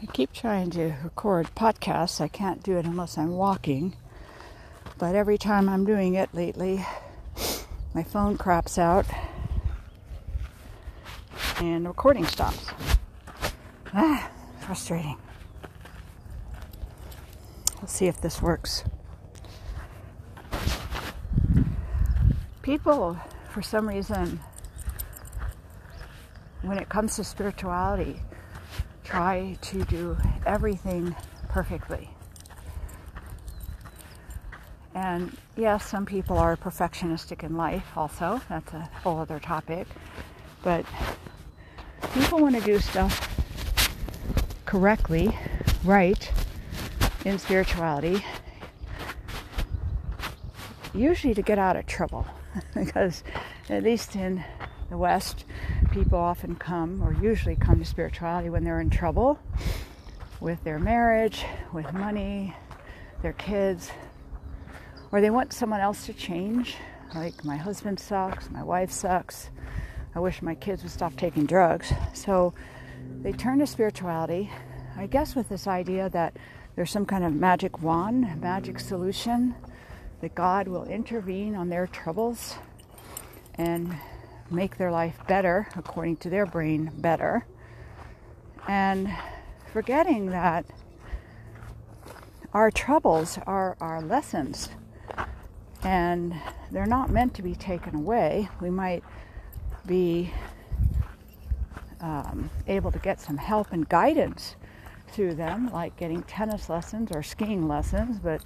I keep trying to record podcasts. I can't do it unless I'm walking. But every time I'm doing it lately, my phone craps out and the recording stops. Ah, frustrating. Let's see if this works. People, for some reason, when it comes to spirituality, try to do everything perfectly. And yes, some people are perfectionistic in life also. That's a whole other topic. But people want to do stuff correctly, right, in spirituality, usually to get out of trouble. because at least in the West, people often come, or usually come to spirituality when they're in trouble with their marriage, with money, their kids, or they want someone else to change. Like, my husband sucks, my wife sucks, I wish my kids would stop taking drugs. So they turn to spirituality, I guess, with this idea that there's some kind of magic wand, magic solution, that God will intervene on their troubles and make their life better, according to their brain, better. And forgetting that our troubles are our lessons and they're not meant to be taken away. We might be um, able to get some help and guidance through them, like getting tennis lessons or skiing lessons, but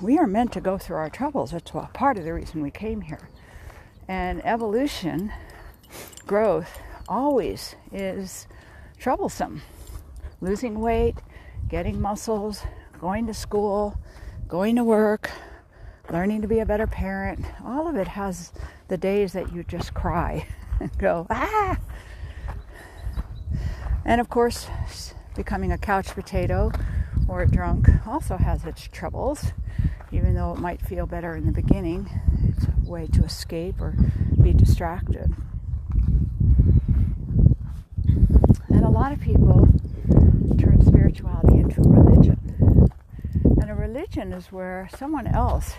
we are meant to go through our troubles. That's part of the reason we came here. And evolution, growth, always is troublesome. Losing weight, getting muscles, going to school, going to work, learning to be a better parent, all of it has the days that you just cry and go, ah! And of course, becoming a couch potato or a drunk also has its troubles, even though it might feel better in the beginning way to escape or be distracted. And a lot of people turn spirituality into a religion. And a religion is where someone else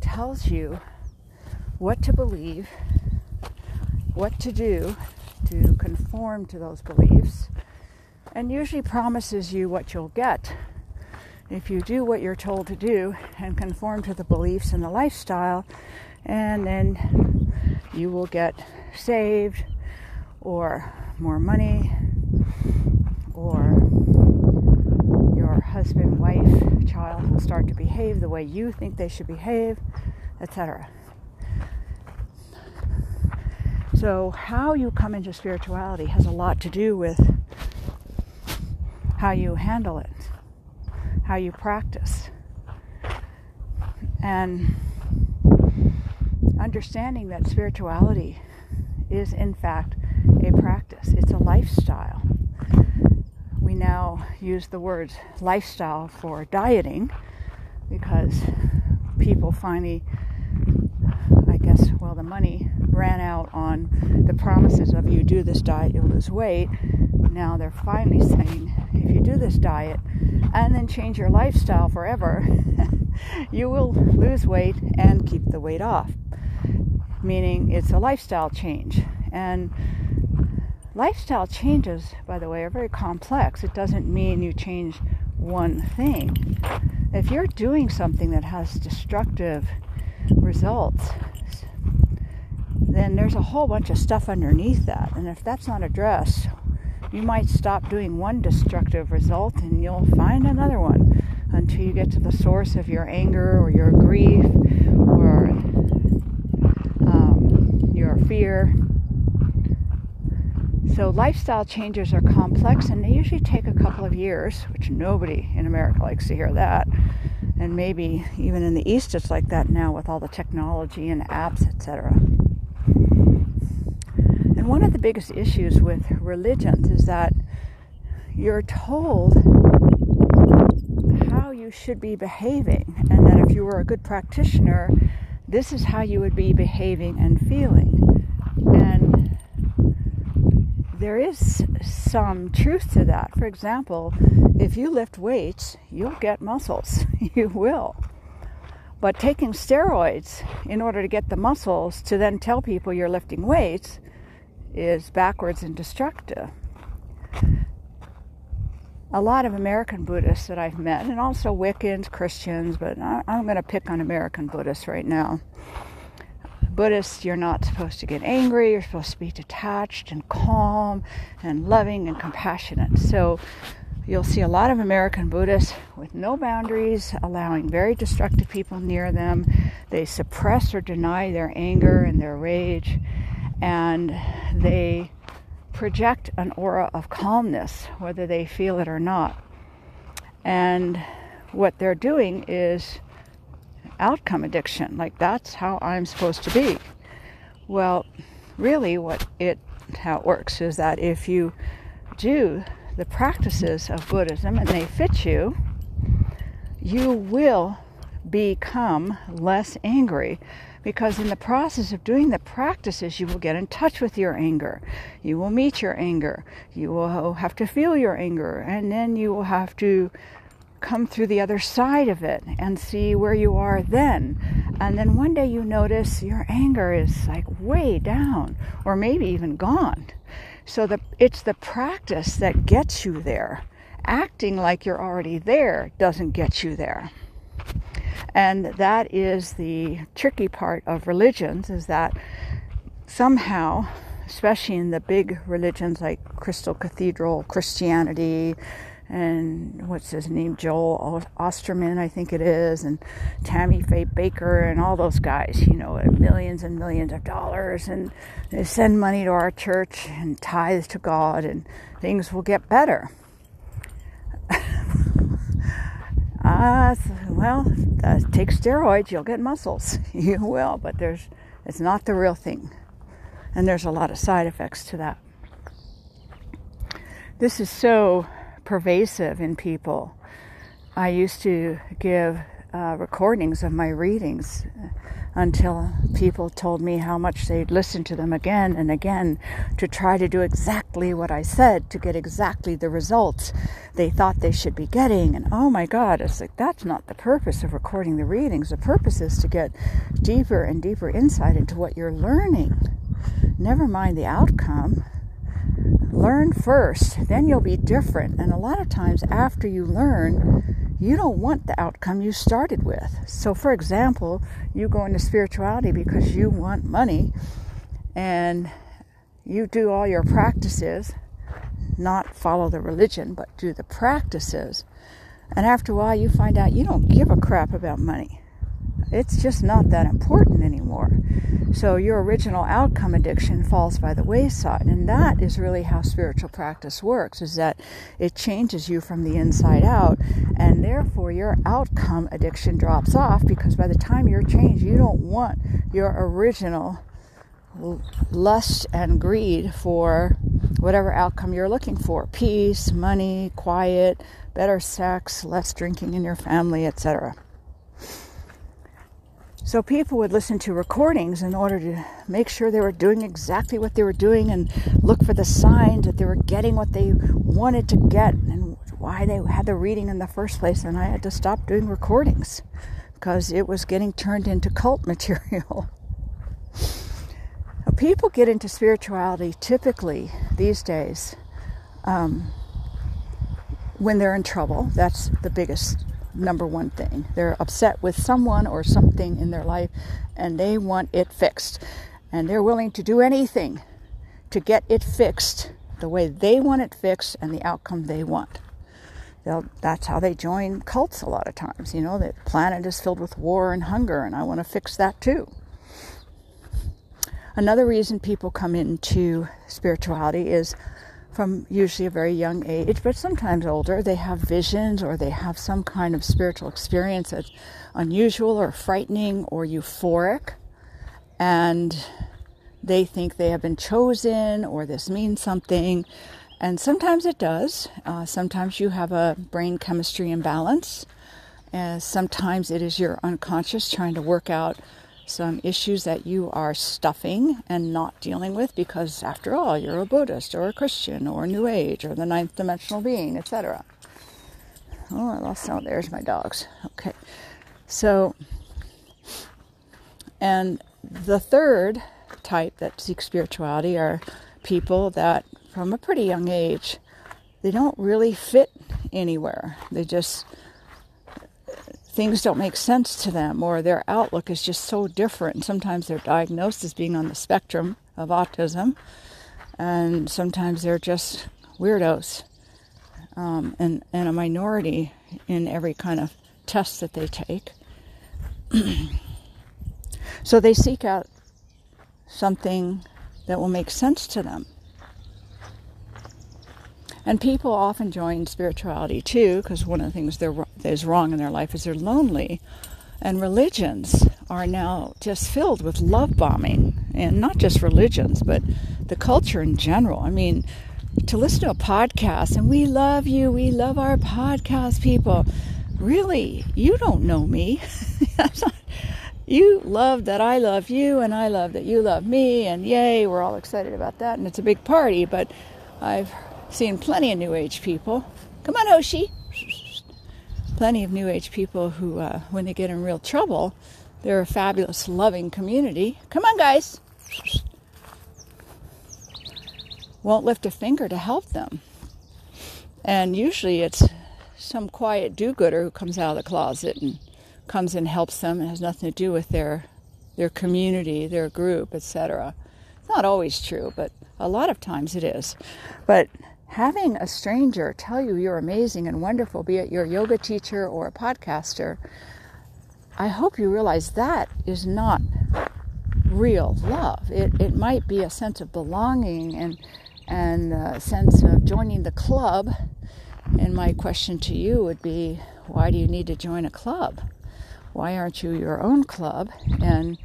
tells you what to believe, what to do to conform to those beliefs, and usually promises you what you'll get if you do what you're told to do and conform to the beliefs and the lifestyle and then you will get saved or more money or your husband, wife, child will start to behave the way you think they should behave, etc. So, how you come into spirituality has a lot to do with how you handle it, how you practice. And understanding that spirituality is, in fact, a practice, it's a lifestyle. We now use the word lifestyle for dieting because people finally, I guess, well, the money ran out on the promises of you do this diet, you'll lose weight. Now they're finally saying if you do this diet and then change your lifestyle forever, you will lose weight and keep the weight off meaning it's a lifestyle change. And lifestyle changes, by the way, are very complex. It doesn't mean you change one thing. If you're doing something that has destructive results, then there's a whole bunch of stuff underneath that. And if that's not addressed, you might stop doing one destructive result and you'll find another one until you get to the source of your anger or your grief or fear. So, lifestyle changes are complex and they usually take a couple of years, which nobody in America likes to hear that. And maybe even in the East, it's like that now with all the technology and apps, etc. And one of the biggest issues with religions is that you're told how you should be behaving, and that if you were a good practitioner, this is how you would be behaving and feeling. And there is some truth to that. For example, if you lift weights, you'll get muscles. you will. But taking steroids in order to get the muscles to then tell people you're lifting weights is backwards and destructive. A lot of American Buddhists that I've met, and also Wiccans, Christians, but I'm going to pick on American Buddhists right now. Buddhists, you're not supposed to get angry, you're supposed to be detached and calm and loving and compassionate. So you'll see a lot of American Buddhists with no boundaries, allowing very destructive people near them. They suppress or deny their anger and their rage, and they project an aura of calmness, whether they feel it or not. And what they're doing is outcome addiction. Like that's how I'm supposed to be. Well, really, what it how it works is that if you do the practices of Buddhism and they fit you, you will become less angry because in the process of doing the practices, you will get in touch with your anger. You will meet your anger. You will have to feel your anger, and then you will have to come through the other side of it and see where you are then. And then one day you notice your anger is like way down or maybe even gone. So the, it's the practice that gets you there. Acting like you're already there doesn't get you there. And that is the tricky part of religions is that somehow, especially in the big religions like Crystal Cathedral Christianity, and what's his name, Joel Osterman, I think it is, and Tammy Faye Bakker, and all those guys, you know, millions and millions of dollars, and they send money to our church and tithe to God, and things will get better. uh, well, uh, take steroids, you'll get muscles. you will, but there's, it's not the real thing. And there's a lot of side effects to that. This is so pervasive in people. I used to give uh, recordings of my readings until people told me how much they'd listen to them again and again to try to do exactly what I said to get exactly the results they thought they should be getting. And oh my God, it's like that's not the purpose of recording the readings. The purpose is to get deeper and deeper insight into what you're learning. Never mind the outcome learn first, then you'll be different. And a lot of times, after you learn, you don't want the outcome you started with. So, for example, you go into spirituality because you want money and you do all your practices, not follow the religion, but do the practices. And after a while, you find out you don't give a crap about money. It's just not that important anymore. So your original outcome addiction falls by the wayside. And that is really how spiritual practice works, is that it changes you from the inside out. And therefore your outcome addiction drops off because by the time you're changed, you don't want your original lust and greed for whatever outcome you're looking for peace, money, quiet, better sex, less drinking in your family, etc. So people would listen to recordings in order to make sure they were doing exactly what they were doing and look for the signs that they were getting what they wanted to get and why they had the reading in the first place. And I had to stop doing recordings because it was getting turned into cult material. people get into spirituality typically these days um, when they're in trouble. That's the biggest number one thing. They're upset with someone or something in their life and they want it fixed. And they're willing to do anything to get it fixed the way they want it fixed and the outcome they want. They'll, that's how they join cults a lot of times. You know, the planet is filled with war and hunger, and I want to fix that too. Another reason people come into spirituality is from usually a very young age, but sometimes older, they have visions or they have some kind of spiritual experience that's unusual or frightening or euphoric. And they think they have been chosen or this means something. And sometimes it does. Uh, sometimes you have a brain chemistry imbalance. Uh, sometimes it is your unconscious trying to work out some issues that you are stuffing and not dealing with because, after all, you're a Buddhist or a Christian or New Age or the ninth dimensional being, etc. Oh, I lost. Oh, there's my dogs. Okay. So, and the third type that seek spirituality are people that, from a pretty young age, they don't really fit anywhere. They just things don't make sense to them or their outlook is just so different. Sometimes they're diagnosed as being on the spectrum of autism, and sometimes they're just weirdos um, and, and a minority in every kind of test that they take. so they seek out something that will make sense to them. And people often join spirituality too, because one of the things that is wrong in their life is they're lonely. And religions are now just filled with love bombing, and not just religions, but the culture in general. I mean, to listen to a podcast and we love you, we love our podcast people. Really, you don't know me. you love that I love you, and I love that you love me, and yay, we're all excited about that, and it's a big party. But I've seen plenty of New Age people. Come on, Oshi. Plenty of New Age people who, uh, when they get in real trouble, they're a fabulous, loving community. Come on, guys. Won't lift a finger to help them. And usually it's some quiet do gooder who comes out of the closet and comes and helps them. It has nothing to do with their their community, their group, etc. It's not always true, but a lot of times it is. But having a stranger tell you you're amazing and wonderful, be it your yoga teacher or a podcaster, I hope you realize that is not real love. It, it might be a sense of belonging and and a sense of joining the club. And my question to you would be, why do you need to join a club? Why aren't you your own club? And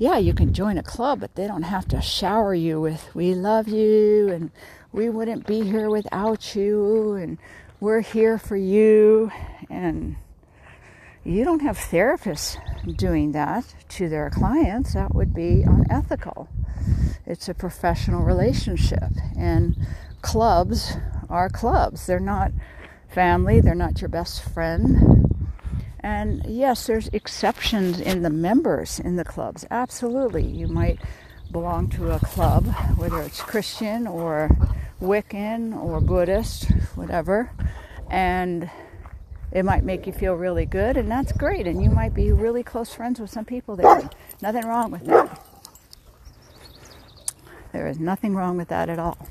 yeah, you can join a club, but they don't have to shower you with "We love you" and we wouldn't be here without you and we're here for you. And you don't have therapists doing that to their clients. That would be unethical. It's a professional relationship and clubs are clubs. They're not family. They're not your best friend and yes there's exceptions in the members in the clubs absolutely you might belong to a club whether it's christian or Wiccan or Buddhist, whatever, and it might make you feel really good, and that's great. And you might be really close friends with some people there. Nothing wrong with that. There is nothing wrong with that at all.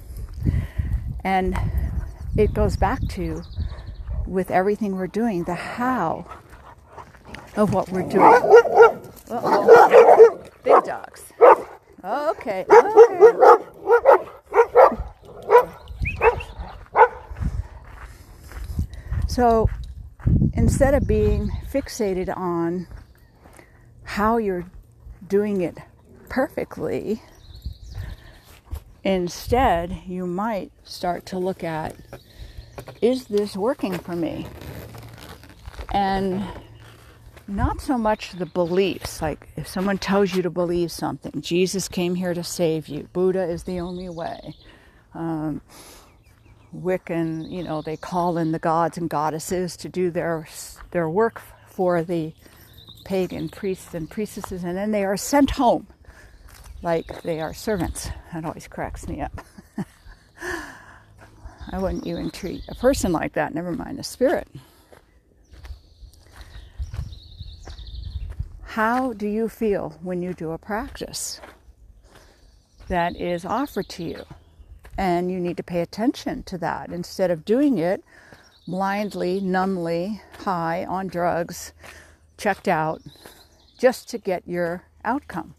And it goes back to, with everything we're doing, the how of what we're doing. Uh-oh. Big dogs. Okay. okay. So instead of being fixated on how you're doing it perfectly, instead you might start to look at is this working for me? And not so much the beliefs, like if someone tells you to believe something, Jesus came here to save you, Buddha is the only way. Um, Wiccan, you know, they call in the gods and goddesses to do their their work for the pagan priests and priestesses, and then they are sent home like they are servants. That always cracks me up. I wouldn't even treat a person like that, never mind a spirit. How do you feel when you do a practice that is offered to you? And you need to pay attention to that instead of doing it blindly, numbly, high on drugs, checked out, just to get your outcome.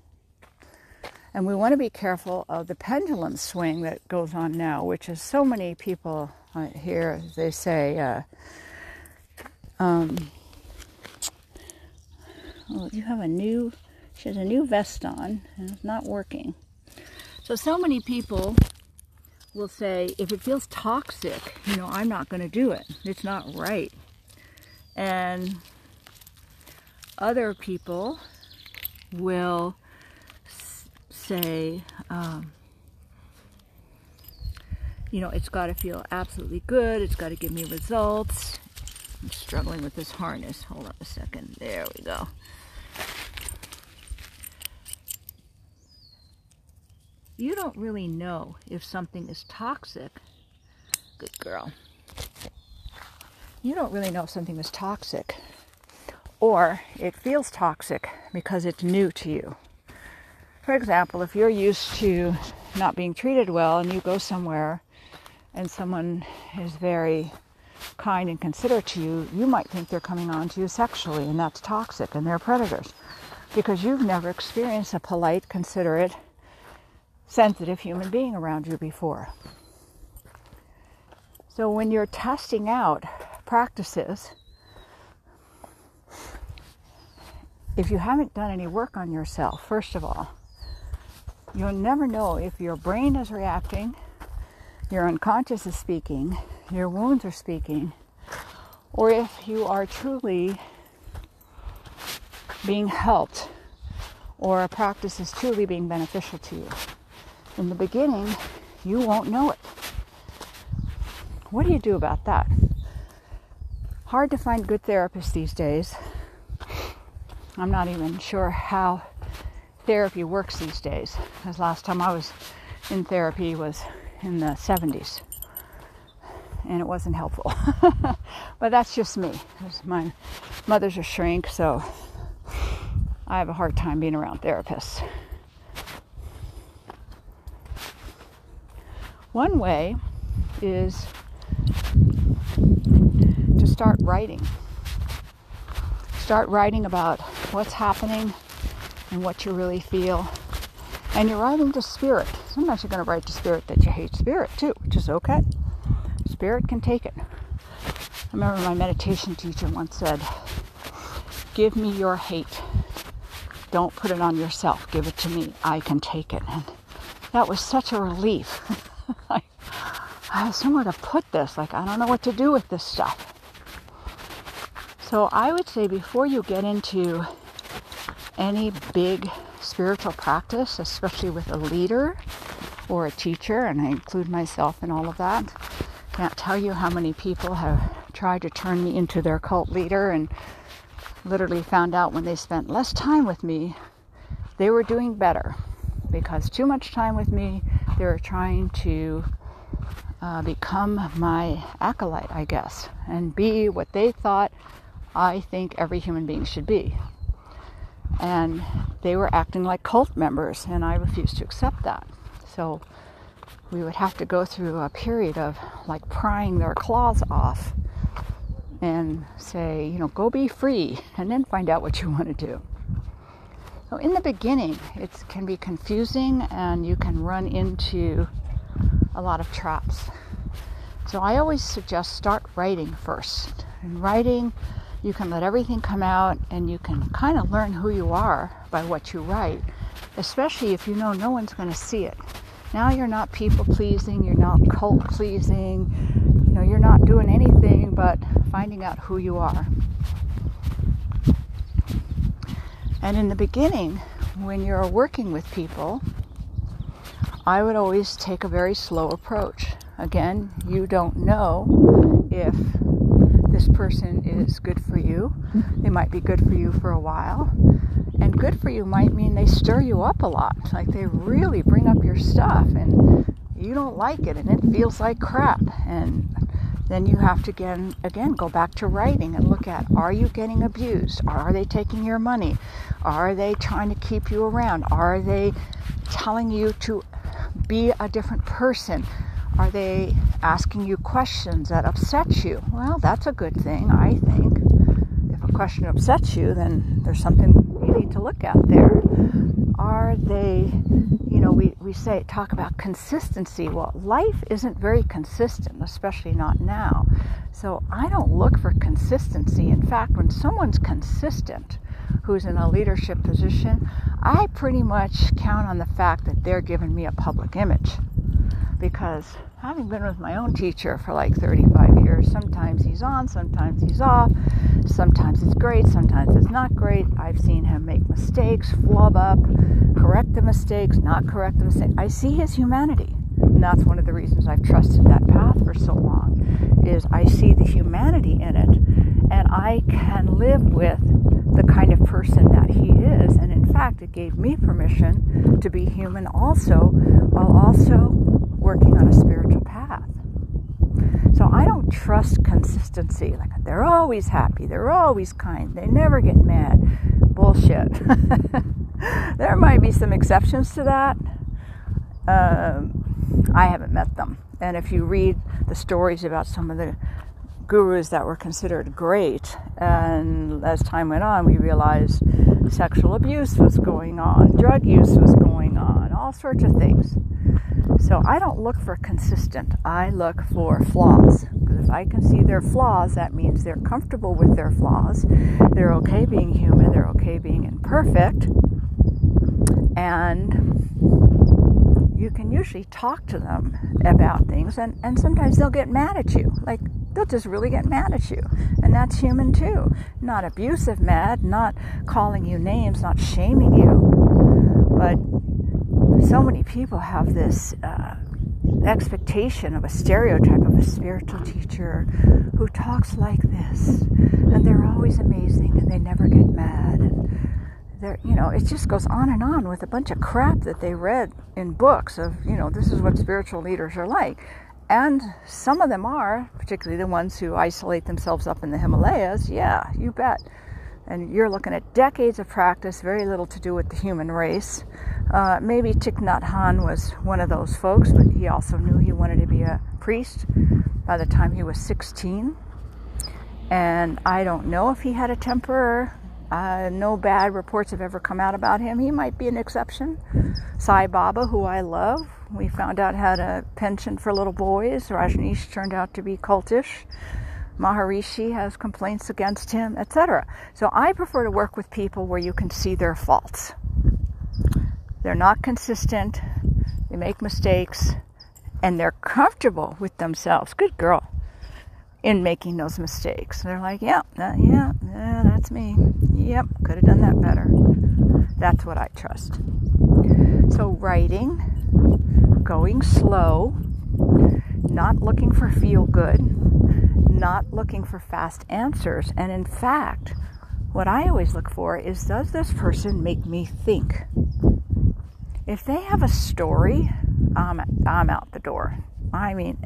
And we want to be careful of the pendulum swing that goes on now, which is so many people uh, here, they say, uh, um, oh, you have a new, she has a new vest on and it's not working. So, so many people will say, if it feels toxic, you know, I'm not going to do it. It's not right. And other people will say, um, you know, it's got to feel absolutely good. It's got to give me results. I'm struggling with this harness. Hold on a second. There we go. You don't really know if something is toxic. Good girl. You don't really know if something is toxic or it feels toxic because it's new to you. For example, if you're used to not being treated well and you go somewhere and someone is very kind and considerate to you, you might think they're coming on to you sexually and that's toxic and they're predators because you've never experienced a polite, considerate, sensitive human being around you before. So when you're testing out practices, if you haven't done any work on yourself, first of all, you'll never know if your brain is reacting your unconscious is speaking, your wounds are speaking, or if you are truly being helped or a practice is truly being beneficial to you. In the beginning, you won't know it. What do you do about that? Hard to find good therapists these days. I'm not even sure how therapy works these days. Because last time I was in therapy was in the 70s. And it wasn't helpful. but that's just me. My mother's a shrink, so I have a hard time being around therapists. One way is to start writing. Start writing about what's happening and what you really feel and you're writing to spirit. Sometimes you're going to write to spirit that you hate spirit too, which is okay. Spirit can take it. I remember my meditation teacher once said, Give me your hate. Don't put it on yourself. Give it to me. I can take it. And that was such a relief. I, have somewhere to put this. Like, I don't know what to do with this stuff. So I would say before you get into any big spiritual practice, especially with a leader or a teacher, and I include myself in all of that. Can't tell you how many people have tried to turn me into their cult leader and literally found out when they spent less time with me, they were doing better because too much time with me, they were trying to uh, become my acolyte, I guess, and be what they thought I think every human being should be and they were acting like cult members, and I refused to accept that. So we would have to go through a period of like prying their claws off and say, you know, go be free, and then find out what you want to do. So in the beginning, it can be confusing, and you can run into a lot of traps. So I always suggest start writing first, In writing you can let everything come out and you can kind of learn who you are by what you write, especially if you know no one's going to see it. Now you're not people pleasing, you're not cult pleasing, you know, you're not doing anything but finding out who you are. And in the beginning, when you're working with people, I would always take a very slow approach. Again, you don't know if this person is good for you. They might be good for you for a while. And good for you might mean they stir you up a lot. Like they really bring up your stuff and you don't like it and it feels like crap. And then you have to again again go back to writing and look at are you getting abused? Are they taking your money? Are they trying to keep you around? Are they telling you to be a different person? Are they asking you questions that upset you? Well, that's a good thing, I think. If a question upsets you, then there's something you need to look at there. Are they, you know, we, we say, talk about consistency. Well, life isn't very consistent, especially not now. So I don't look for consistency. In fact, when someone's consistent, who's in a leadership position, I pretty much count on the fact that they're giving me a public image because having been with my own teacher for like 35 years, sometimes he's on, sometimes he's off, sometimes it's great, sometimes it's not great. I've seen him make mistakes, flub up, correct the mistakes, not correct the mistakes. I see his humanity. And that's one of the reasons I've trusted that path for so long is I see the humanity in it and I can live with the kind of person that he is. And in fact, it gave me permission to be human also while also working on a spiritual path. So I don't trust consistency. Like they're always happy, they're always kind, they never get mad. Bullshit. there might be some exceptions to that. Um, I haven't met them. And if you read the stories about some of the gurus that were considered great, and as time went on, we realized sexual abuse was going on, drug use was going on, all sorts of things. So I don't look for consistent, I look for flaws. Because if I can see their flaws, that means they're comfortable with their flaws, they're okay being human, they're okay being imperfect, and you can usually talk to them about things, and, and sometimes they'll get mad at you. Like, they'll just really get mad at you. And that's human too. Not abusive mad, not calling you names, not shaming you, but so many people have this uh, expectation of a stereotype of a spiritual teacher who talks like this, and they're always amazing, and they never get mad, and they're, you know, it just goes on and on with a bunch of crap that they read in books of, you know, this is what spiritual leaders are like. And some of them are, particularly the ones who isolate themselves up in the Himalayas. Yeah, you bet. And you're looking at decades of practice, very little to do with the human race. Uh, maybe Thich Nhat Hanh was one of those folks, but he also knew he wanted to be a priest by the time he was 16. And I don't know if he had a temper. Uh, no bad reports have ever come out about him. He might be an exception. Sai Baba, who I love, we found out had a penchant for little boys. Rajneesh turned out to be cultish. Maharishi has complaints against him, etc. So I prefer to work with people where you can see their faults. They're not consistent, they make mistakes, and they're comfortable with themselves. Good girl. In making those mistakes. They're like, yeah, uh, yeah, yeah, that's me. Yep, could have done that better. That's what I trust. So, writing, going slow, not looking for feel good, not looking for fast answers. And in fact, what I always look for is does this person make me think? if they have a story, I'm, I'm out the door. I mean,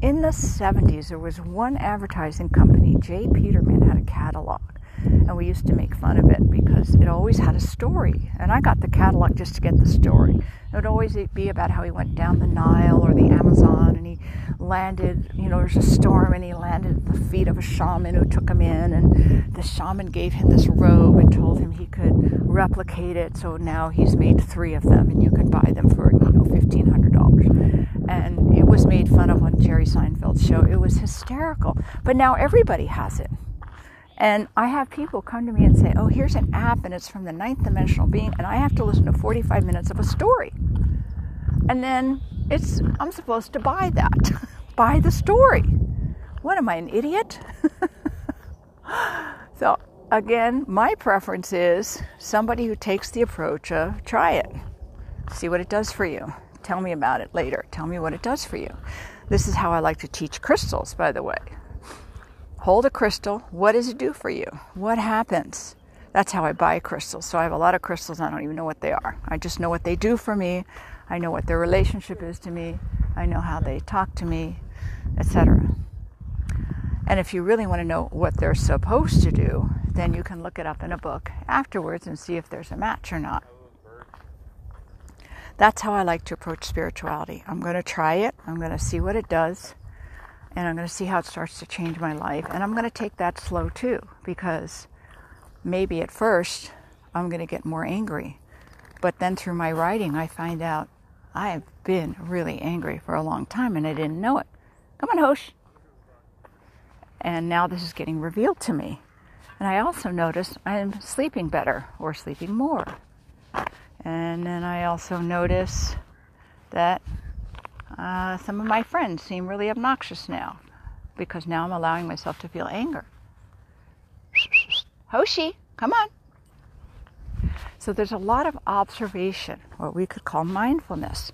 in the 70s, there was one advertising company, J. Peterman, had a catalog. And we used to make fun of it because it always had a story. And I got the catalog just to get the story. It would always be about how he went down the Nile or the Amazon and he landed, you know, there's a storm and he landed at the feet of a shaman who took him in. And the shaman gave him this robe and told him he could replicate it. So now he's made three of them and you can buy them for, you know, $1,500. And it was made fun of on Jerry Seinfeld's show. It was hysterical. But now everybody has it. And I have people come to me and say, oh, here's an app and it's from the ninth dimensional being, and I have to listen to 45 minutes of a story. And then it's, I'm supposed to buy that, buy the story. What am I, an idiot? so, again, my preference is somebody who takes the approach of try it, see what it does for you. Tell me about it later. Tell me what it does for you. This is how I like to teach crystals, by the way hold a crystal. What does it do for you? What happens? That's how I buy crystals. So I have a lot of crystals. I don't even know what they are. I just know what they do for me. I know what their relationship is to me. I know how they talk to me, etc. And if you really want to know what they're supposed to do, then you can look it up in a book afterwards and see if there's a match or not. That's how I like to approach spirituality. I'm going to try it, I'm going to see what it does, and I'm going to see how it starts to change my life. And I'm going to take that slow too, because maybe at first I'm going to get more angry. But then through my writing, I find out I have been really angry for a long time and I didn't know it. Come on, Hosh. And now this is getting revealed to me. And I also notice I'm sleeping better or sleeping more. And then I also notice that uh, some of my friends seem really obnoxious now because now I'm allowing myself to feel anger. Hoshi, come on. So there's a lot of observation, what we could call mindfulness.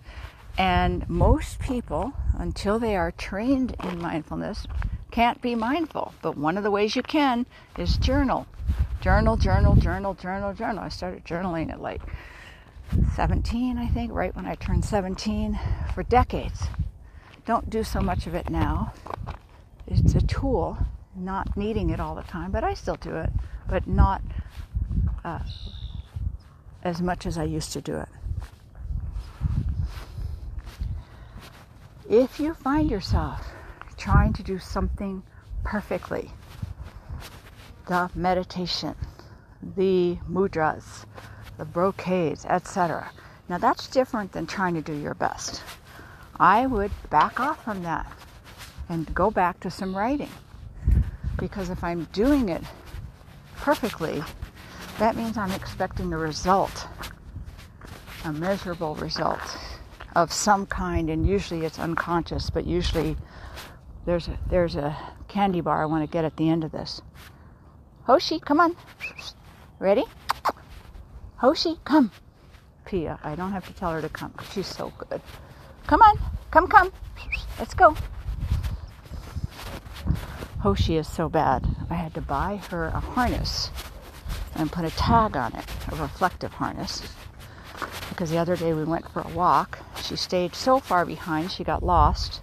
And most people, until they are trained in mindfulness, can't be mindful. But one of the ways you can is journal. Journal, journal, journal, journal, journal. I started journaling at like 17, I think, right when I turned 17, for decades. Don't do so much of it now. It's a tool, not needing it all the time, but I still do it, but not uh, as much as I used to do it. If you find yourself trying to do something perfectly, the meditation, the mudras, the brocades, etc. Now that's different than trying to do your best. I would back off from that and go back to some writing. Because if I'm doing it perfectly, that means I'm expecting a result, a measurable result of some kind, and usually it's unconscious, but usually there's a, there's a candy bar I want to get at the end of this. Hoshi, come on. Ready? Hoshi, come. Pia, I don't have to tell her to come. She's so good. Come on, come, come. Let's go. Hoshi is so bad. I had to buy her a harness and put a tag on it, a reflective harness. Because the other day we went for a walk. She stayed so far behind, she got lost.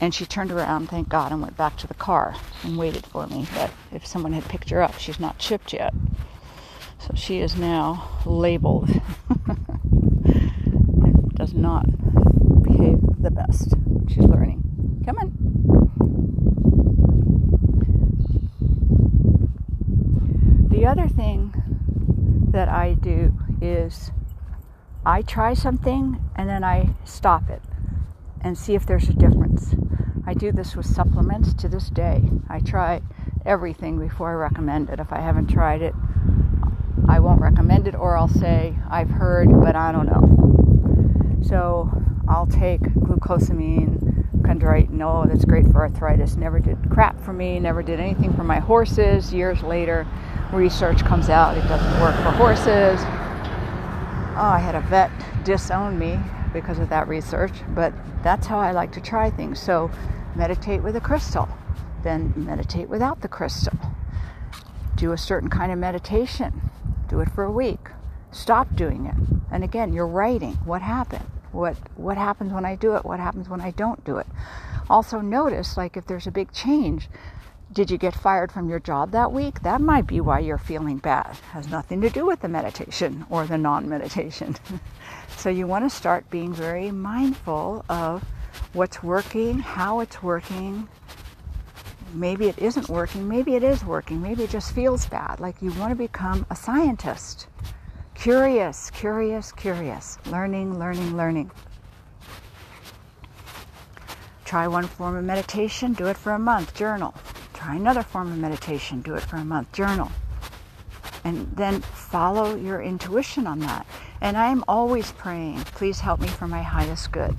And she turned around, thank God, and went back to the car and waited for me. But if someone had picked her up, she's not chipped yet. So she is now labeled and does not behave the best. She's learning. Come on. The other thing that I do is I try something and then I stop it and see if there's a difference. I do this with supplements to this day. I try everything before I recommend it. If I haven't tried it, I won't recommend it, or I'll say, I've heard, but I don't know. So I'll take glucosamine, chondroitin. Oh, that's great for arthritis. Never did crap for me, never did anything for my horses. Years later, research comes out it doesn't work for horses. Oh, I had a vet disown me because of that research, but that's how I like to try things. So meditate with a crystal, then meditate without the crystal. Do a certain kind of meditation, do it for a week. Stop doing it. And again, you're writing what happened. What what happens when I do it? What happens when I don't do it? Also notice like if there's a big change, did you get fired from your job that week? That might be why you're feeling bad. It has nothing to do with the meditation or the non-meditation. so you want to start being very mindful of what's working, how it's working. Maybe it isn't working, maybe it is working, maybe it just feels bad. Like you want to become a scientist. Curious, curious, curious. Learning, learning, learning. Try one form of meditation, do it for a month, journal. Try another form of meditation, do it for a month, journal. And then follow your intuition on that. And I'm always praying, please help me for my highest good.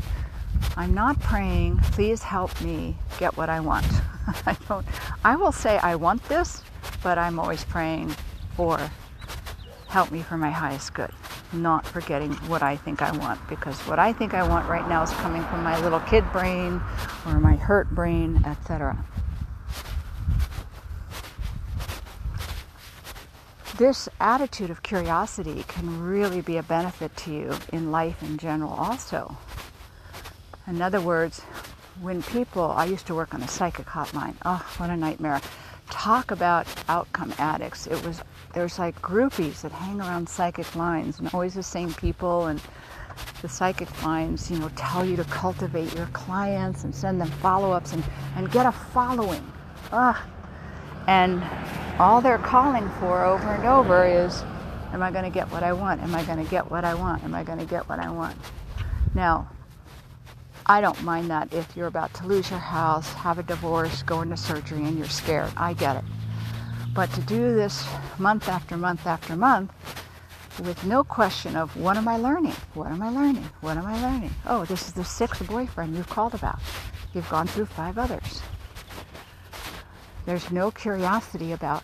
I'm not praying, please help me get what I want. I don't I will say I want this, but I'm always praying for help me for my highest good, not forgetting what I think I want because what I think I want right now is coming from my little kid brain or my hurt brain, etc. This attitude of curiosity can really be a benefit to you in life in general also. In other words, when people, I used to work on a psychic hotline. Oh, what a nightmare. Talk about outcome addicts. It was, there's like groupies that hang around psychic lines and always the same people. And the psychic lines, you know, tell you to cultivate your clients and send them follow ups and, and get a following. Ugh. And all they're calling for over and over is, Am I going to get what I want? Am I going to get what I want? Am I going to get what I want? Now, I don't mind that if you're about to lose your house, have a divorce, go into surgery, and you're scared. I get it. But to do this month after month after month with no question of what am I learning? What am I learning? What am I learning? Oh, this is the sixth boyfriend you've called about. You've gone through five others. There's no curiosity about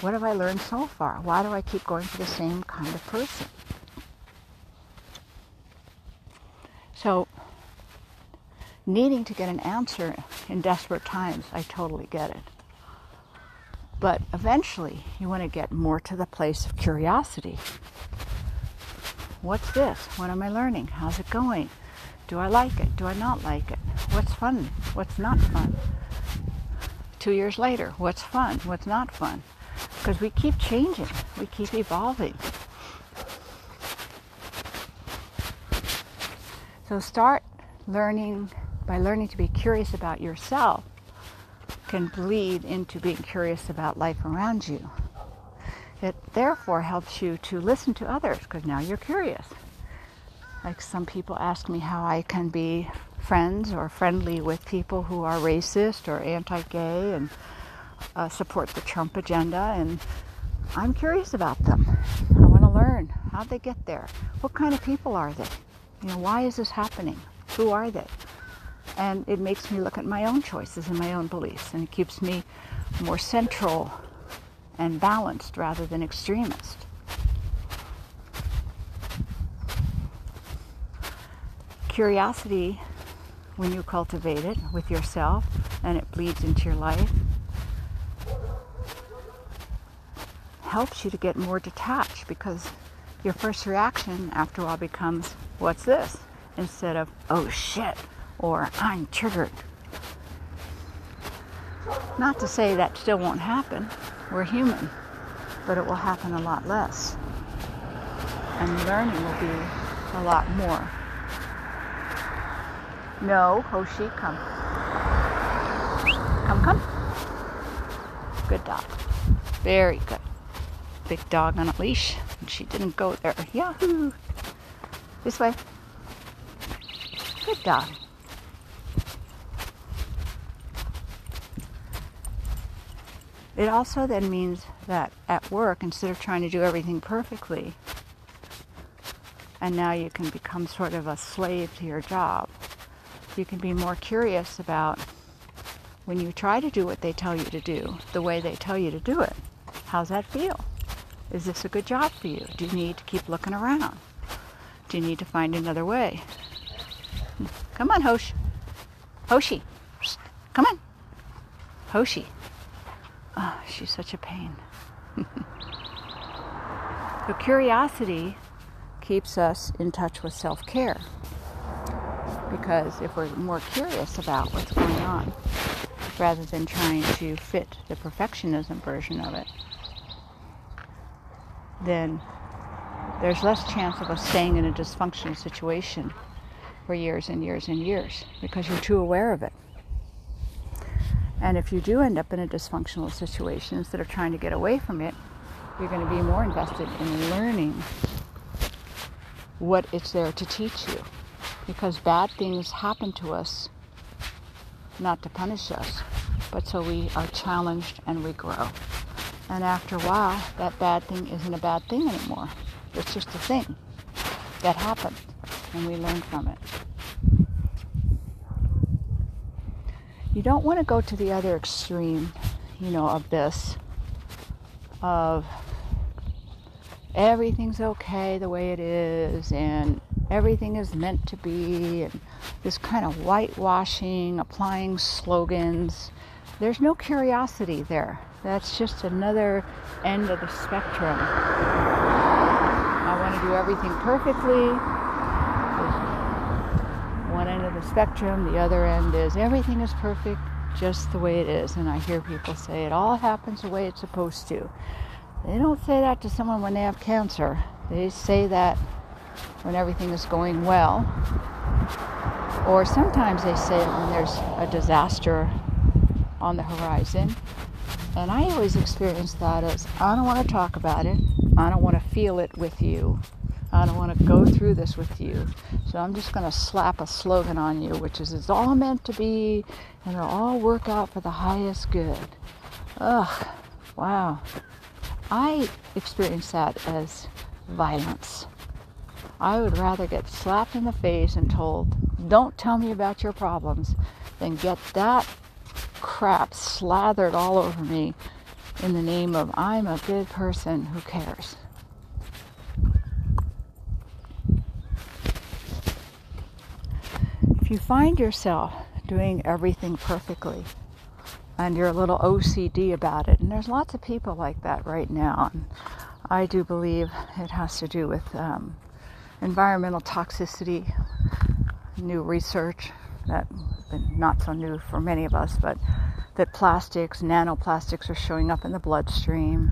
What have I learned so far? Why do I keep going for the same kind of person? So, needing to get an answer in desperate times, I totally get it. But eventually, you want to get more to the place of curiosity. What's this? What am I learning? How's it going? Do I like it? Do I not like it? What's fun? What's not fun? Two years later, what's fun? What's not fun? Because we keep changing, we keep evolving. So start learning by learning to be curious about yourself can bleed into being curious about life around you. It therefore helps you to listen to others because now you're curious. Like some people ask me how I can be friends or friendly with people who are racist or anti gay and uh, support the Trump agenda. And I'm curious about them. I want to learn how they get there. What kind of people are they? You know, why is this happening? Who are they? And it makes me look at my own choices and my own beliefs, and it keeps me more central and balanced rather than extremist. Curiosity, when you cultivate it with yourself and it bleeds into your life, helps you to get more detached because your first reaction after all becomes, What's this? instead of, Oh shit, or I'm triggered. Not to say that still won't happen. We're human, but it will happen a lot less. And learning will be a lot more. No, Hoshi, come. Come, come. Good dog. Very good. Big dog on a leash. And she didn't go there. Yahoo! This way. Good dog. It also then means that at work, instead of trying to do everything perfectly, and now you can become sort of a slave to your job, you can be more curious about when you try to do what they tell you to do, the way they tell you to do it. How's that feel? Is this a good job for you? Do you need to keep looking around? Do you need to find another way? Come on, Hosh. Hoshi. Come on. Hoshi. Oh, she's such a pain. so curiosity keeps us in touch with self-care. Because if we're more curious about what's going on, rather than trying to fit the perfectionism version of it, then there's less chance of us staying in a dysfunctional situation for years and years and years because you're too aware of it. And if you do end up in a dysfunctional situation, instead of trying to get away from it, you're going to be more invested in learning what it's there to teach you. Because bad things happen to us not to punish us, but so we are challenged and we grow. And after a while, that bad thing isn't a bad thing anymore. It's just a thing that happened, and we learn from it. You don't want to go to the other extreme, you know, of this, of everything's okay the way it is and everything is meant to be and this kind of whitewashing, applying slogans. There's no curiosity there. That's just another end of the spectrum. I want to do everything perfectly one end of the spectrum, the other end is everything is perfect just the way it is. And I hear people say it all happens the way it's supposed to. They don't say that to someone when they have cancer. They say that when everything is going well. Or sometimes they say it when there's a disaster on the horizon. And I always experience that as I don't want to talk about it. I don't want to feel it with you. I don't want to go through this with you. So I'm just going to slap a slogan on you, which is it's all meant to be and it'll all work out for the highest good. Ugh, wow. I experience that as violence. I would rather get slapped in the face and told, don't tell me about your problems, than get that crap slathered all over me in the name of I'm a good person who cares. If you find yourself doing everything perfectly and you're a little OCD about it, and there's lots of people like that right now, and I do believe it has to do with um, environmental toxicity, new research that not so new for many of us, but that plastics, nanoplastics are showing up in the bloodstream,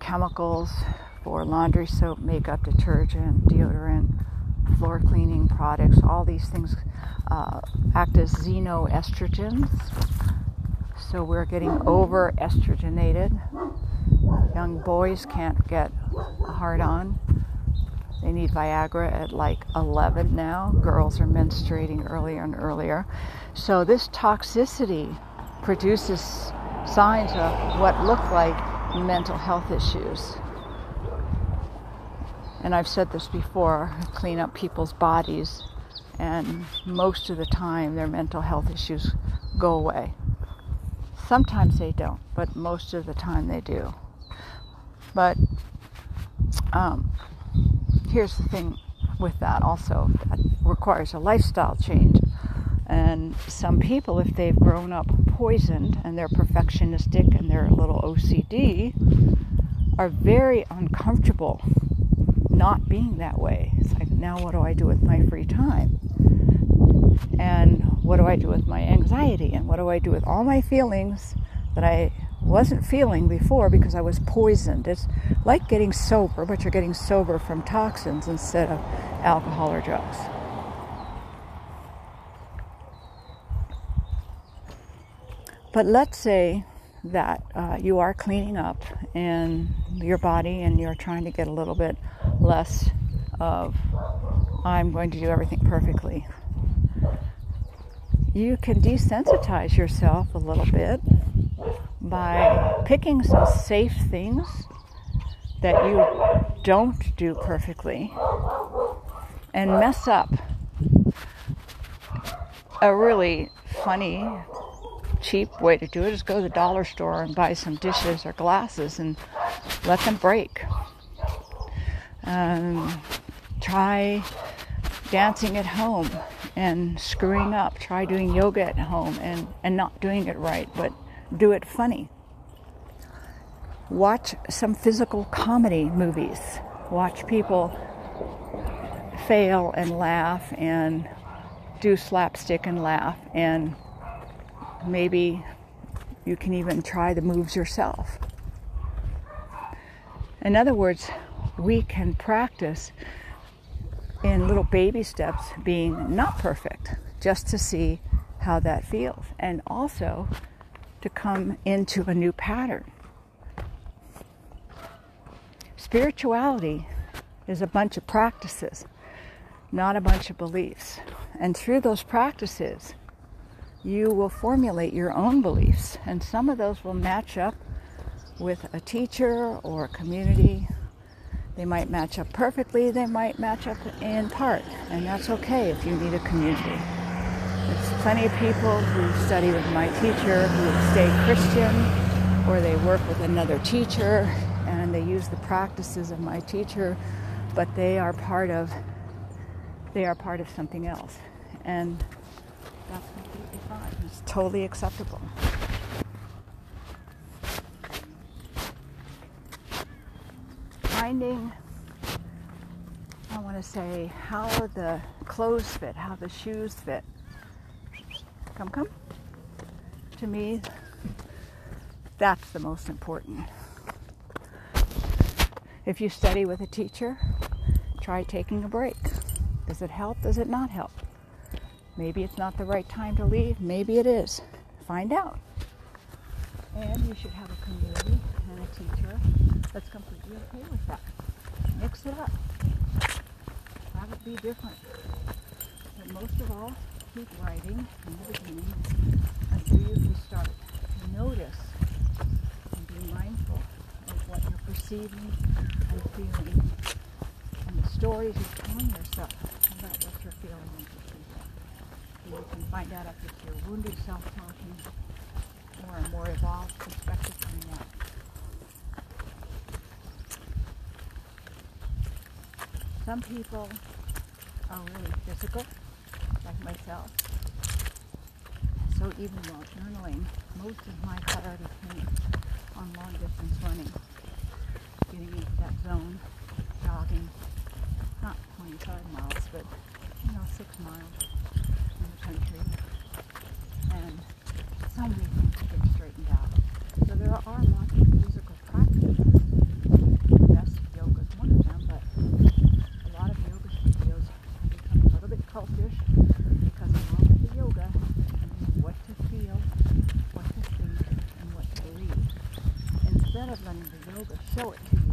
chemicals for laundry soap, makeup, detergent, deodorant, floor cleaning products, all these things uh, act as xenoestrogens. So we're getting over estrogenated. Young boys can't get hard on. They need Viagra at like 11 now. Girls are menstruating earlier and earlier. So this toxicity produces signs of what look like mental health issues. And I've said this before clean up people's bodies, and most of the time their mental health issues go away. Sometimes they don't, but most of the time they do. But um, here's the thing with that also that requires a lifestyle change. And some people, if they've grown up poisoned and they're perfectionistic and they're a little OCD, are very uncomfortable not being that way. It's like, now what do I do with my free time? And what do I do with my anxiety? And what do I do with all my feelings that I wasn't feeling before because I was poisoned? It's like getting sober, but you're getting sober from toxins instead of alcohol or drugs. But let's say that uh, you are cleaning up in your body and you're trying to get a little bit less of, I'm going to do everything perfectly. You can desensitize yourself a little bit by picking some safe things that you don't do perfectly and mess up a really funny cheap way to do it is go to the dollar store and buy some dishes or glasses and let them break. Um, try dancing at home and screwing up. Try doing yoga at home and, and not doing it right, but do it funny. Watch some physical comedy movies. Watch people fail and laugh and do slapstick and laugh and Maybe you can even try the moves yourself. In other words, we can practice in little baby steps being not perfect just to see how that feels and also to come into a new pattern. Spirituality is a bunch of practices, not a bunch of beliefs. And through those practices, you will formulate your own beliefs, and some of those will match up with a teacher or a community. They might match up perfectly, they might match up in part, and that's okay if you need a community. There's plenty of people who study with my teacher who stay Christian or they work with another teacher and they use the practices of my teacher, but they are part of they are part of something else. And that's completely fine. It's totally acceptable. Finding, I want to say, how the clothes fit, how the shoes fit. Come, come. To me, that's the most important. If you study with a teacher, try taking a break. Does it help? Does it not help? Maybe it's not the right time to leave. Maybe it is. Find out. And you should have a community and a teacher that's completely okay with that. Mix it up. Have it be different. But most of all, keep writing from the beginning until you can start to notice and be mindful of what you're perceiving and feeling and the stories you're telling yourself about what you're feeling and perceiving. So you can find out if it's your wounded self talking or a more evolved perspective on that. Some people are really physical myself. So even while journaling, most of my priority came on long distance running, getting into that zone, jogging, not 25 miles, but you know, six miles in the country, and so many things to get straightened out. So there are lots of physical practices. Best yoga is one of them, but a lot of yoga studios have become a little bit cultish because along with the yoga, you know what to feel, what to think, and what to believe. Instead of letting the yoga show it to you.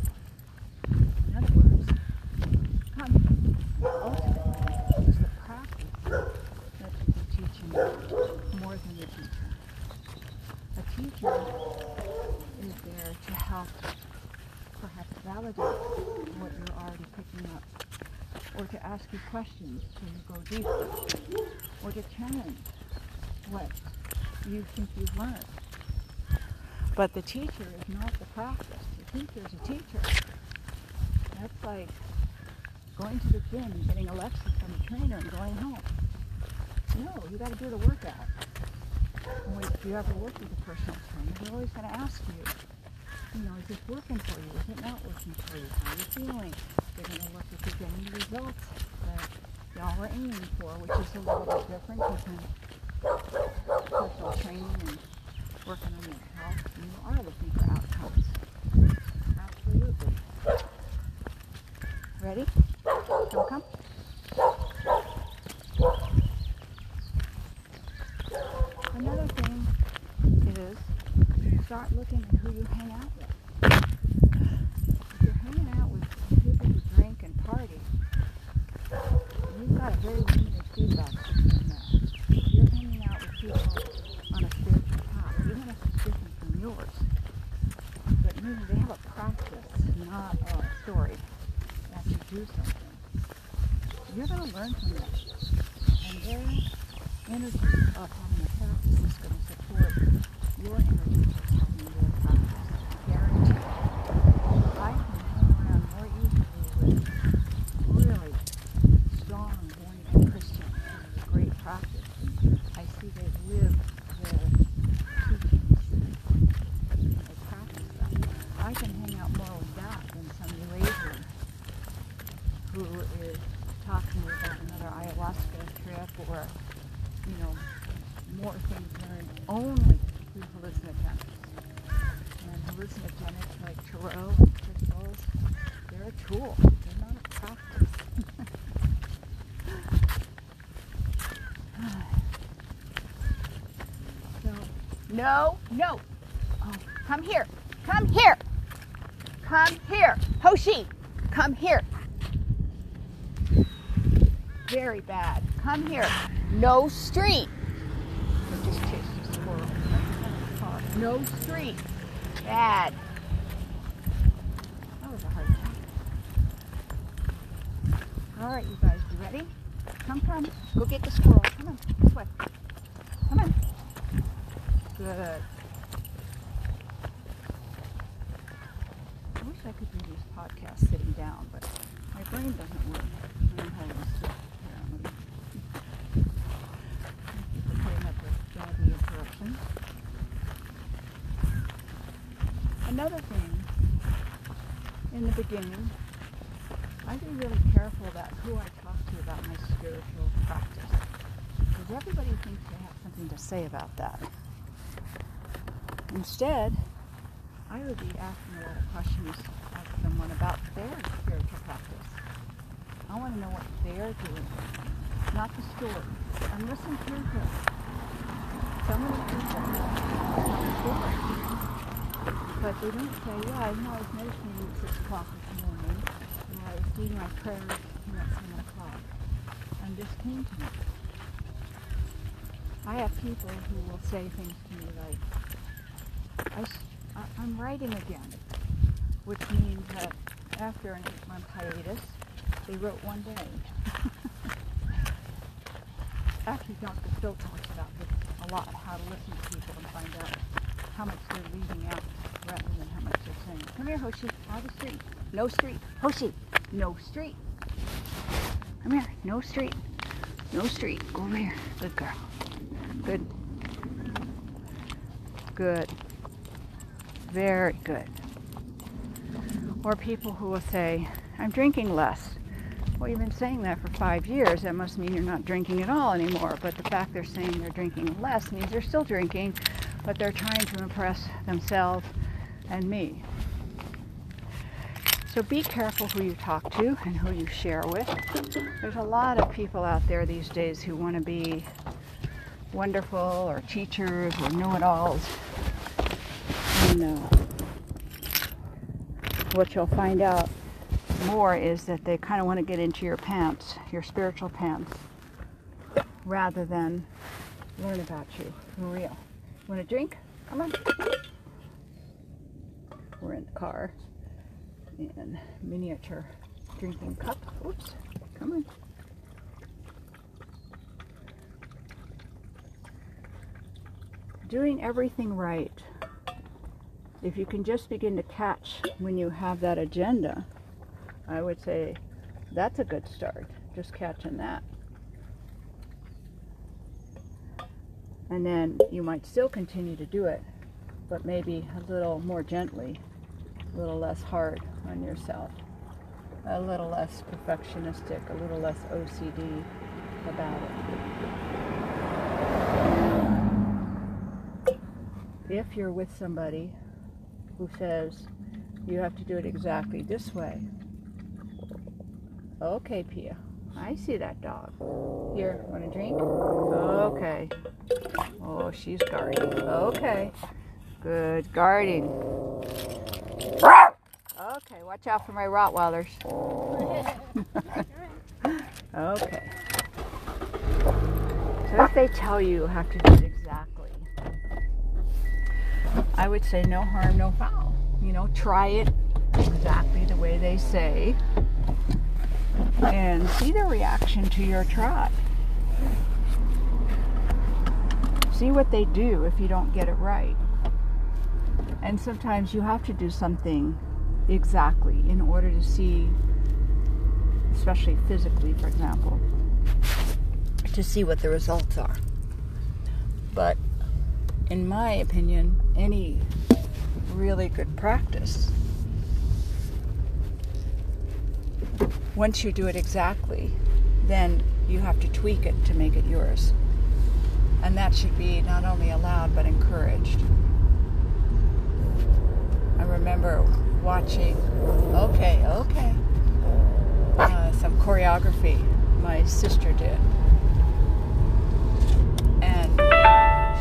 In other words, come ultimately it's the practice that should be teaching you more than the teacher. A teacher is there to help perhaps validate what you're already picking up, or to ask you questions you go deeper, or to challenge what you think you've learned. But the teacher is not the practice. The teacher is a teacher. That's like going to the gym and getting a lecture from a trainer and going home. No, you got to do the workout. When you ever work with a personal trainer, they're always going to ask you, you know, is this working for you? Is it not working for you? How are you feeling? They're going to look the results that y'all are aiming for, which is a little bit different between personal training and working on your health. You are looking for outcomes. Absolutely. Ready? Come, come. Another thing is start looking at who you hang out with. If you're hanging out with people who drink and party, you've got a very limited feedback system there. If you're hanging out with people on a spiritual path, even if it's different from yours, but meaning they have a practice, not a story, that you do something, you're going to learn from them. And their energy of having a practice is going to support your energy of having your practice. Guaranteed. I can hang around more easily with really strong, born again Christians who have a great practice. And I see they live their teachings. They practice them. I can hang out more with that than some New Ager who is talking about another ayahuasca trip or, you know, more things learned only through hallucinogenics. And hallucinogenics like tarot and crystals, they're a tool. They're not a practice. so, no, no. Oh, come here. Come here. Come here. Hoshi, come here. Very bad. Come here. No street. No street. Bad. That was a hard time. All right, you guys, you ready? Come, come. Go get the squirrel. Come on. This way. Come on. Good. I wish I could do these podcasts sitting down, but my brain doesn't work. I'm holding. Another thing, in the beginning, I'd be really careful about who I talk to about my spiritual practice. Because everybody thinks they have something to say about that. Instead, I would be asking a lot of questions of someone about their spiritual practice. I want to know what they're doing, not the story. And listen carefully. So many people tell the story. But they don't say, yeah, you know, I was meditating at 6 o'clock this morning, and I was doing my prayers at 7 o'clock, and this came to me. I have people who will say things to me I, am writing again, which means that after an eight-month hiatus, they wrote one day. Actually, Dr. Phil talks about this a lot, how to listen to people and find out how much they're leaving out rather than how much they're saying. Come here, Hoshi. Of the street. No street. Hoshi. No street. Come here. No street. No street. Go over here. Good girl. Good. Good. Very good. Or people who will say, I'm drinking less. Well, you've been saying that for five years. That must mean you're not drinking at all anymore. But the fact they're saying they're drinking less means they're still drinking, but they're trying to impress themselves and me. So be careful who you talk to and who you share with. There's a lot of people out there these days who want to be wonderful or teachers or know-it-alls. And uh, what you'll find out more is that they kind of want to get into your pants, your spiritual pants, rather than learn about you for real. Want a drink? Come on. We're in the car. And miniature drinking cup. Oops. Come on. Doing everything right. If you can just begin to catch when you have that agenda, I would say that's a good start. Just catching that. And then you might still continue to do it, but maybe a little more gently, a little less hard on yourself, a little less perfectionistic, a little less OCD about it. If you're with somebody who says you have to do it exactly this way, okay, Pia, I see that dog. Here, want a drink? Okay. Oh, she's guarding. Okay. Good guarding. Okay, watch out for my Rottweilers. okay. So if they tell you you have to do it exactly, I would say no harm, no foul. You know, try it exactly the way they say and see the reaction to your trot. See what they do if you don't get it right. And sometimes you have to do something exactly in order to see, especially physically, for example, to see what the results are. But in my opinion, any really good practice once you do it exactly, then you have to tweak it to make it yours. And that should be not only allowed but encouraged. I remember watching, okay, okay, uh, some choreography my sister did. And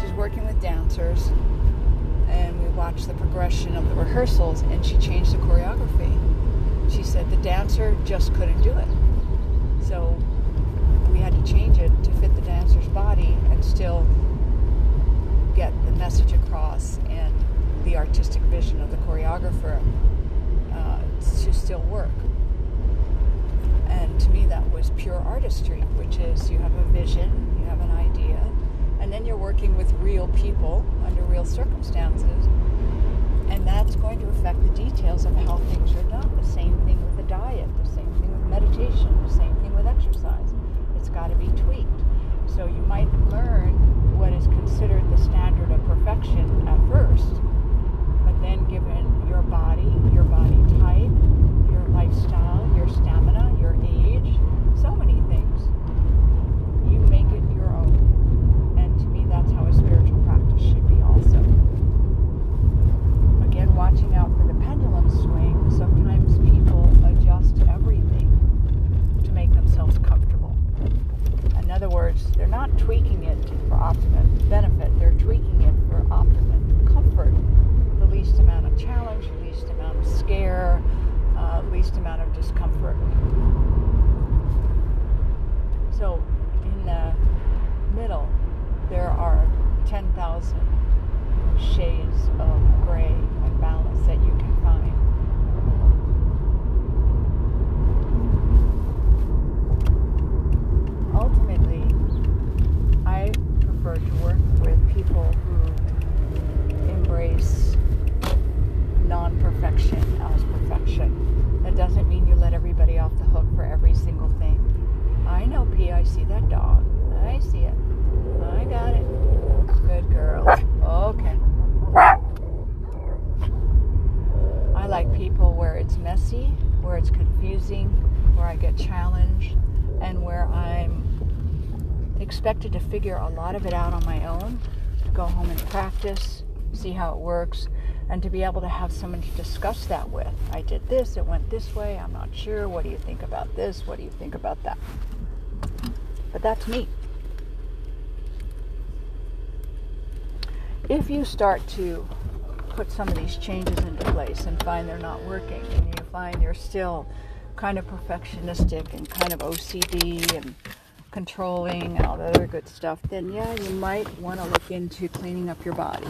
she's working with dancers, and we watched the progression of the rehearsals, and she changed the choreography she said the dancer just couldn't do it. So we had to change it to fit the dancer's body and still get the message across and the artistic vision of the choreographer uh, to still work. And to me, that was pure artistry, which is you have a vision, you have an idea, and then you're working with real people under real circumstances and that's going to affect the details of how things are done. The same thing with the diet, the same thing with meditation, the same thing with exercise. It's got to be tweaked. So you might learn what is considered the standard of perfection at first, but then given your body, your body type, your lifestyle, your stamina, your age, so many things, you make it your own. And to me, that's how a spiritual practice should be also again, watching out for the pendulum swing, sometimes people adjust everything to make themselves comfortable. In other words, they're not tweaking it for optimum benefit, they're tweaking it for optimum comfort. The least amount of challenge, the least amount of scare, uh, least amount of discomfort. So, in the middle, there are 10,000 shades of gray and balance that you can find. prefer to work with people who embrace non perfection as perfection. That doesn't mean you let everybody off the hook for every single thing. I know, P, I see that dog. I see it. I got it. Good girl. Expected to figure a lot of it out on my own, to go home and practice, see how it works, and to be able to have someone to discuss that with. I did this, it went this way, I'm not sure. What do you think about this? What do you think about that? But that's me. If you start to put some of these changes into place and find they're not working, and you find you're still kind of perfectionistic and kind of OCD and controlling and all the other good stuff, then yeah, you might want to look into cleaning up your body.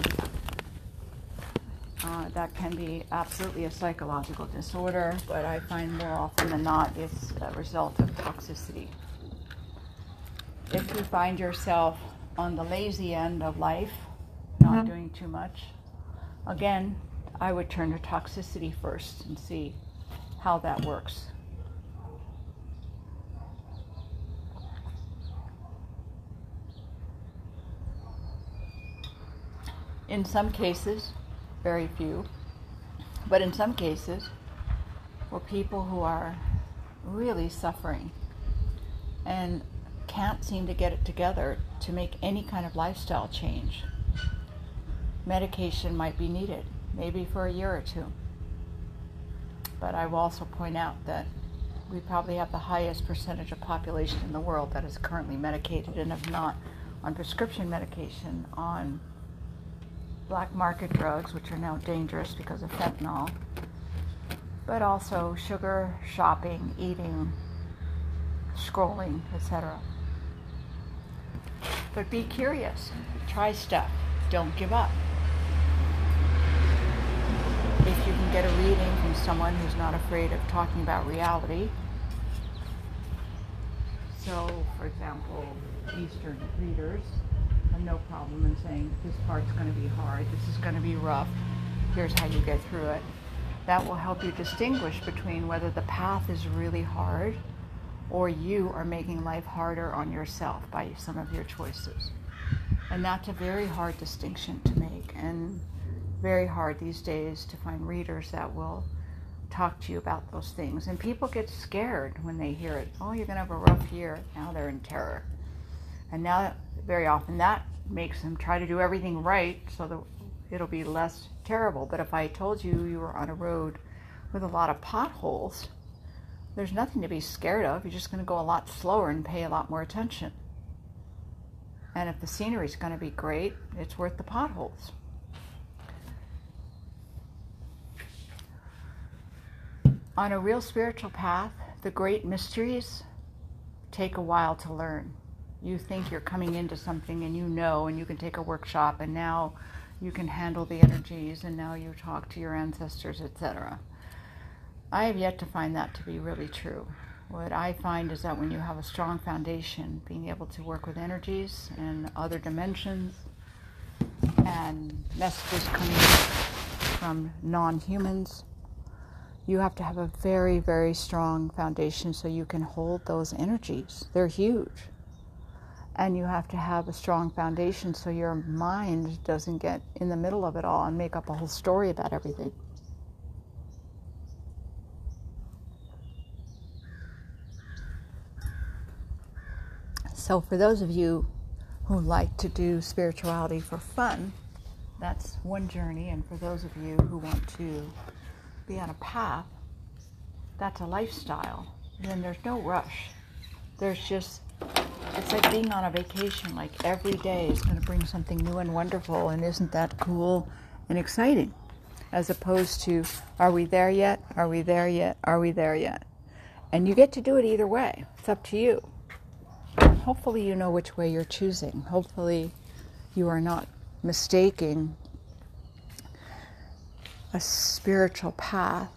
Uh, that can be absolutely a psychological disorder, but I find more often than not it's a result of toxicity. If you find yourself on the lazy end of life, not mm-hmm. doing too much, again, I would turn to toxicity first and see how that works. In some cases, very few, but in some cases, for people who are really suffering and can't seem to get it together to make any kind of lifestyle change, medication might be needed, maybe for a year or two. But I will also point out that we probably have the highest percentage of population in the world that is currently medicated and if not on prescription medication on black market drugs, which are now dangerous because of fentanyl, but also sugar, shopping, eating, scrolling, etc. But be curious, try stuff, don't give up. If you can get a reading from someone who's not afraid of talking about reality, so for example, Eastern readers, no problem in saying this part's going to be hard, this is going to be rough, here's how you get through it. That will help you distinguish between whether the path is really hard or you are making life harder on yourself by some of your choices. And that's a very hard distinction to make, and very hard these days to find readers that will talk to you about those things. And people get scared when they hear it. Oh, you're going to have a rough year. Now they're in terror. And now, very often, that makes them try to do everything right so that it'll be less terrible. But if I told you you were on a road with a lot of potholes, there's nothing to be scared of. You're just going to go a lot slower and pay a lot more attention. And if the scenery is going to be great, it's worth the potholes. On a real spiritual path, the great mysteries take a while to learn you think you're coming into something and you know and you can take a workshop and now you can handle the energies and now you talk to your ancestors etc i have yet to find that to be really true. What i find is that when you have a strong foundation being able to work with energies and other dimensions and messages coming from non-humans you have to have a very very strong foundation so you can hold those energies. They're huge and you have to have a strong foundation so your mind doesn't get in the middle of it all and make up a whole story about everything. So, for those of you who like to do spirituality for fun, that's one journey. And for those of you who want to be on a path, that's a lifestyle. Then there's no rush. There's just it's like being on a vacation. Like every day is going to bring something new and wonderful, and isn't that cool and exciting? As opposed to, are we there yet? Are we there yet? Are we there yet? And you get to do it either way. It's up to you. Hopefully, you know which way you're choosing. Hopefully, you are not mistaking a spiritual path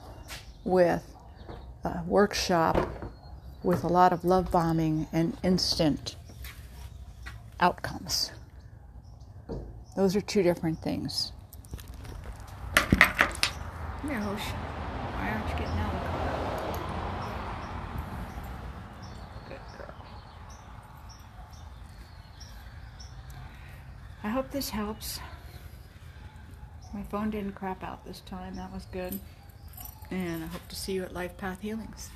with a workshop with a lot of love bombing and instant outcomes. Those are two different things. Here, Hosh. Why aren't you getting out of the car? Good girl. I hope this helps. My phone didn't crap out this time. That was good. And I hope to see you at Life Path Healings.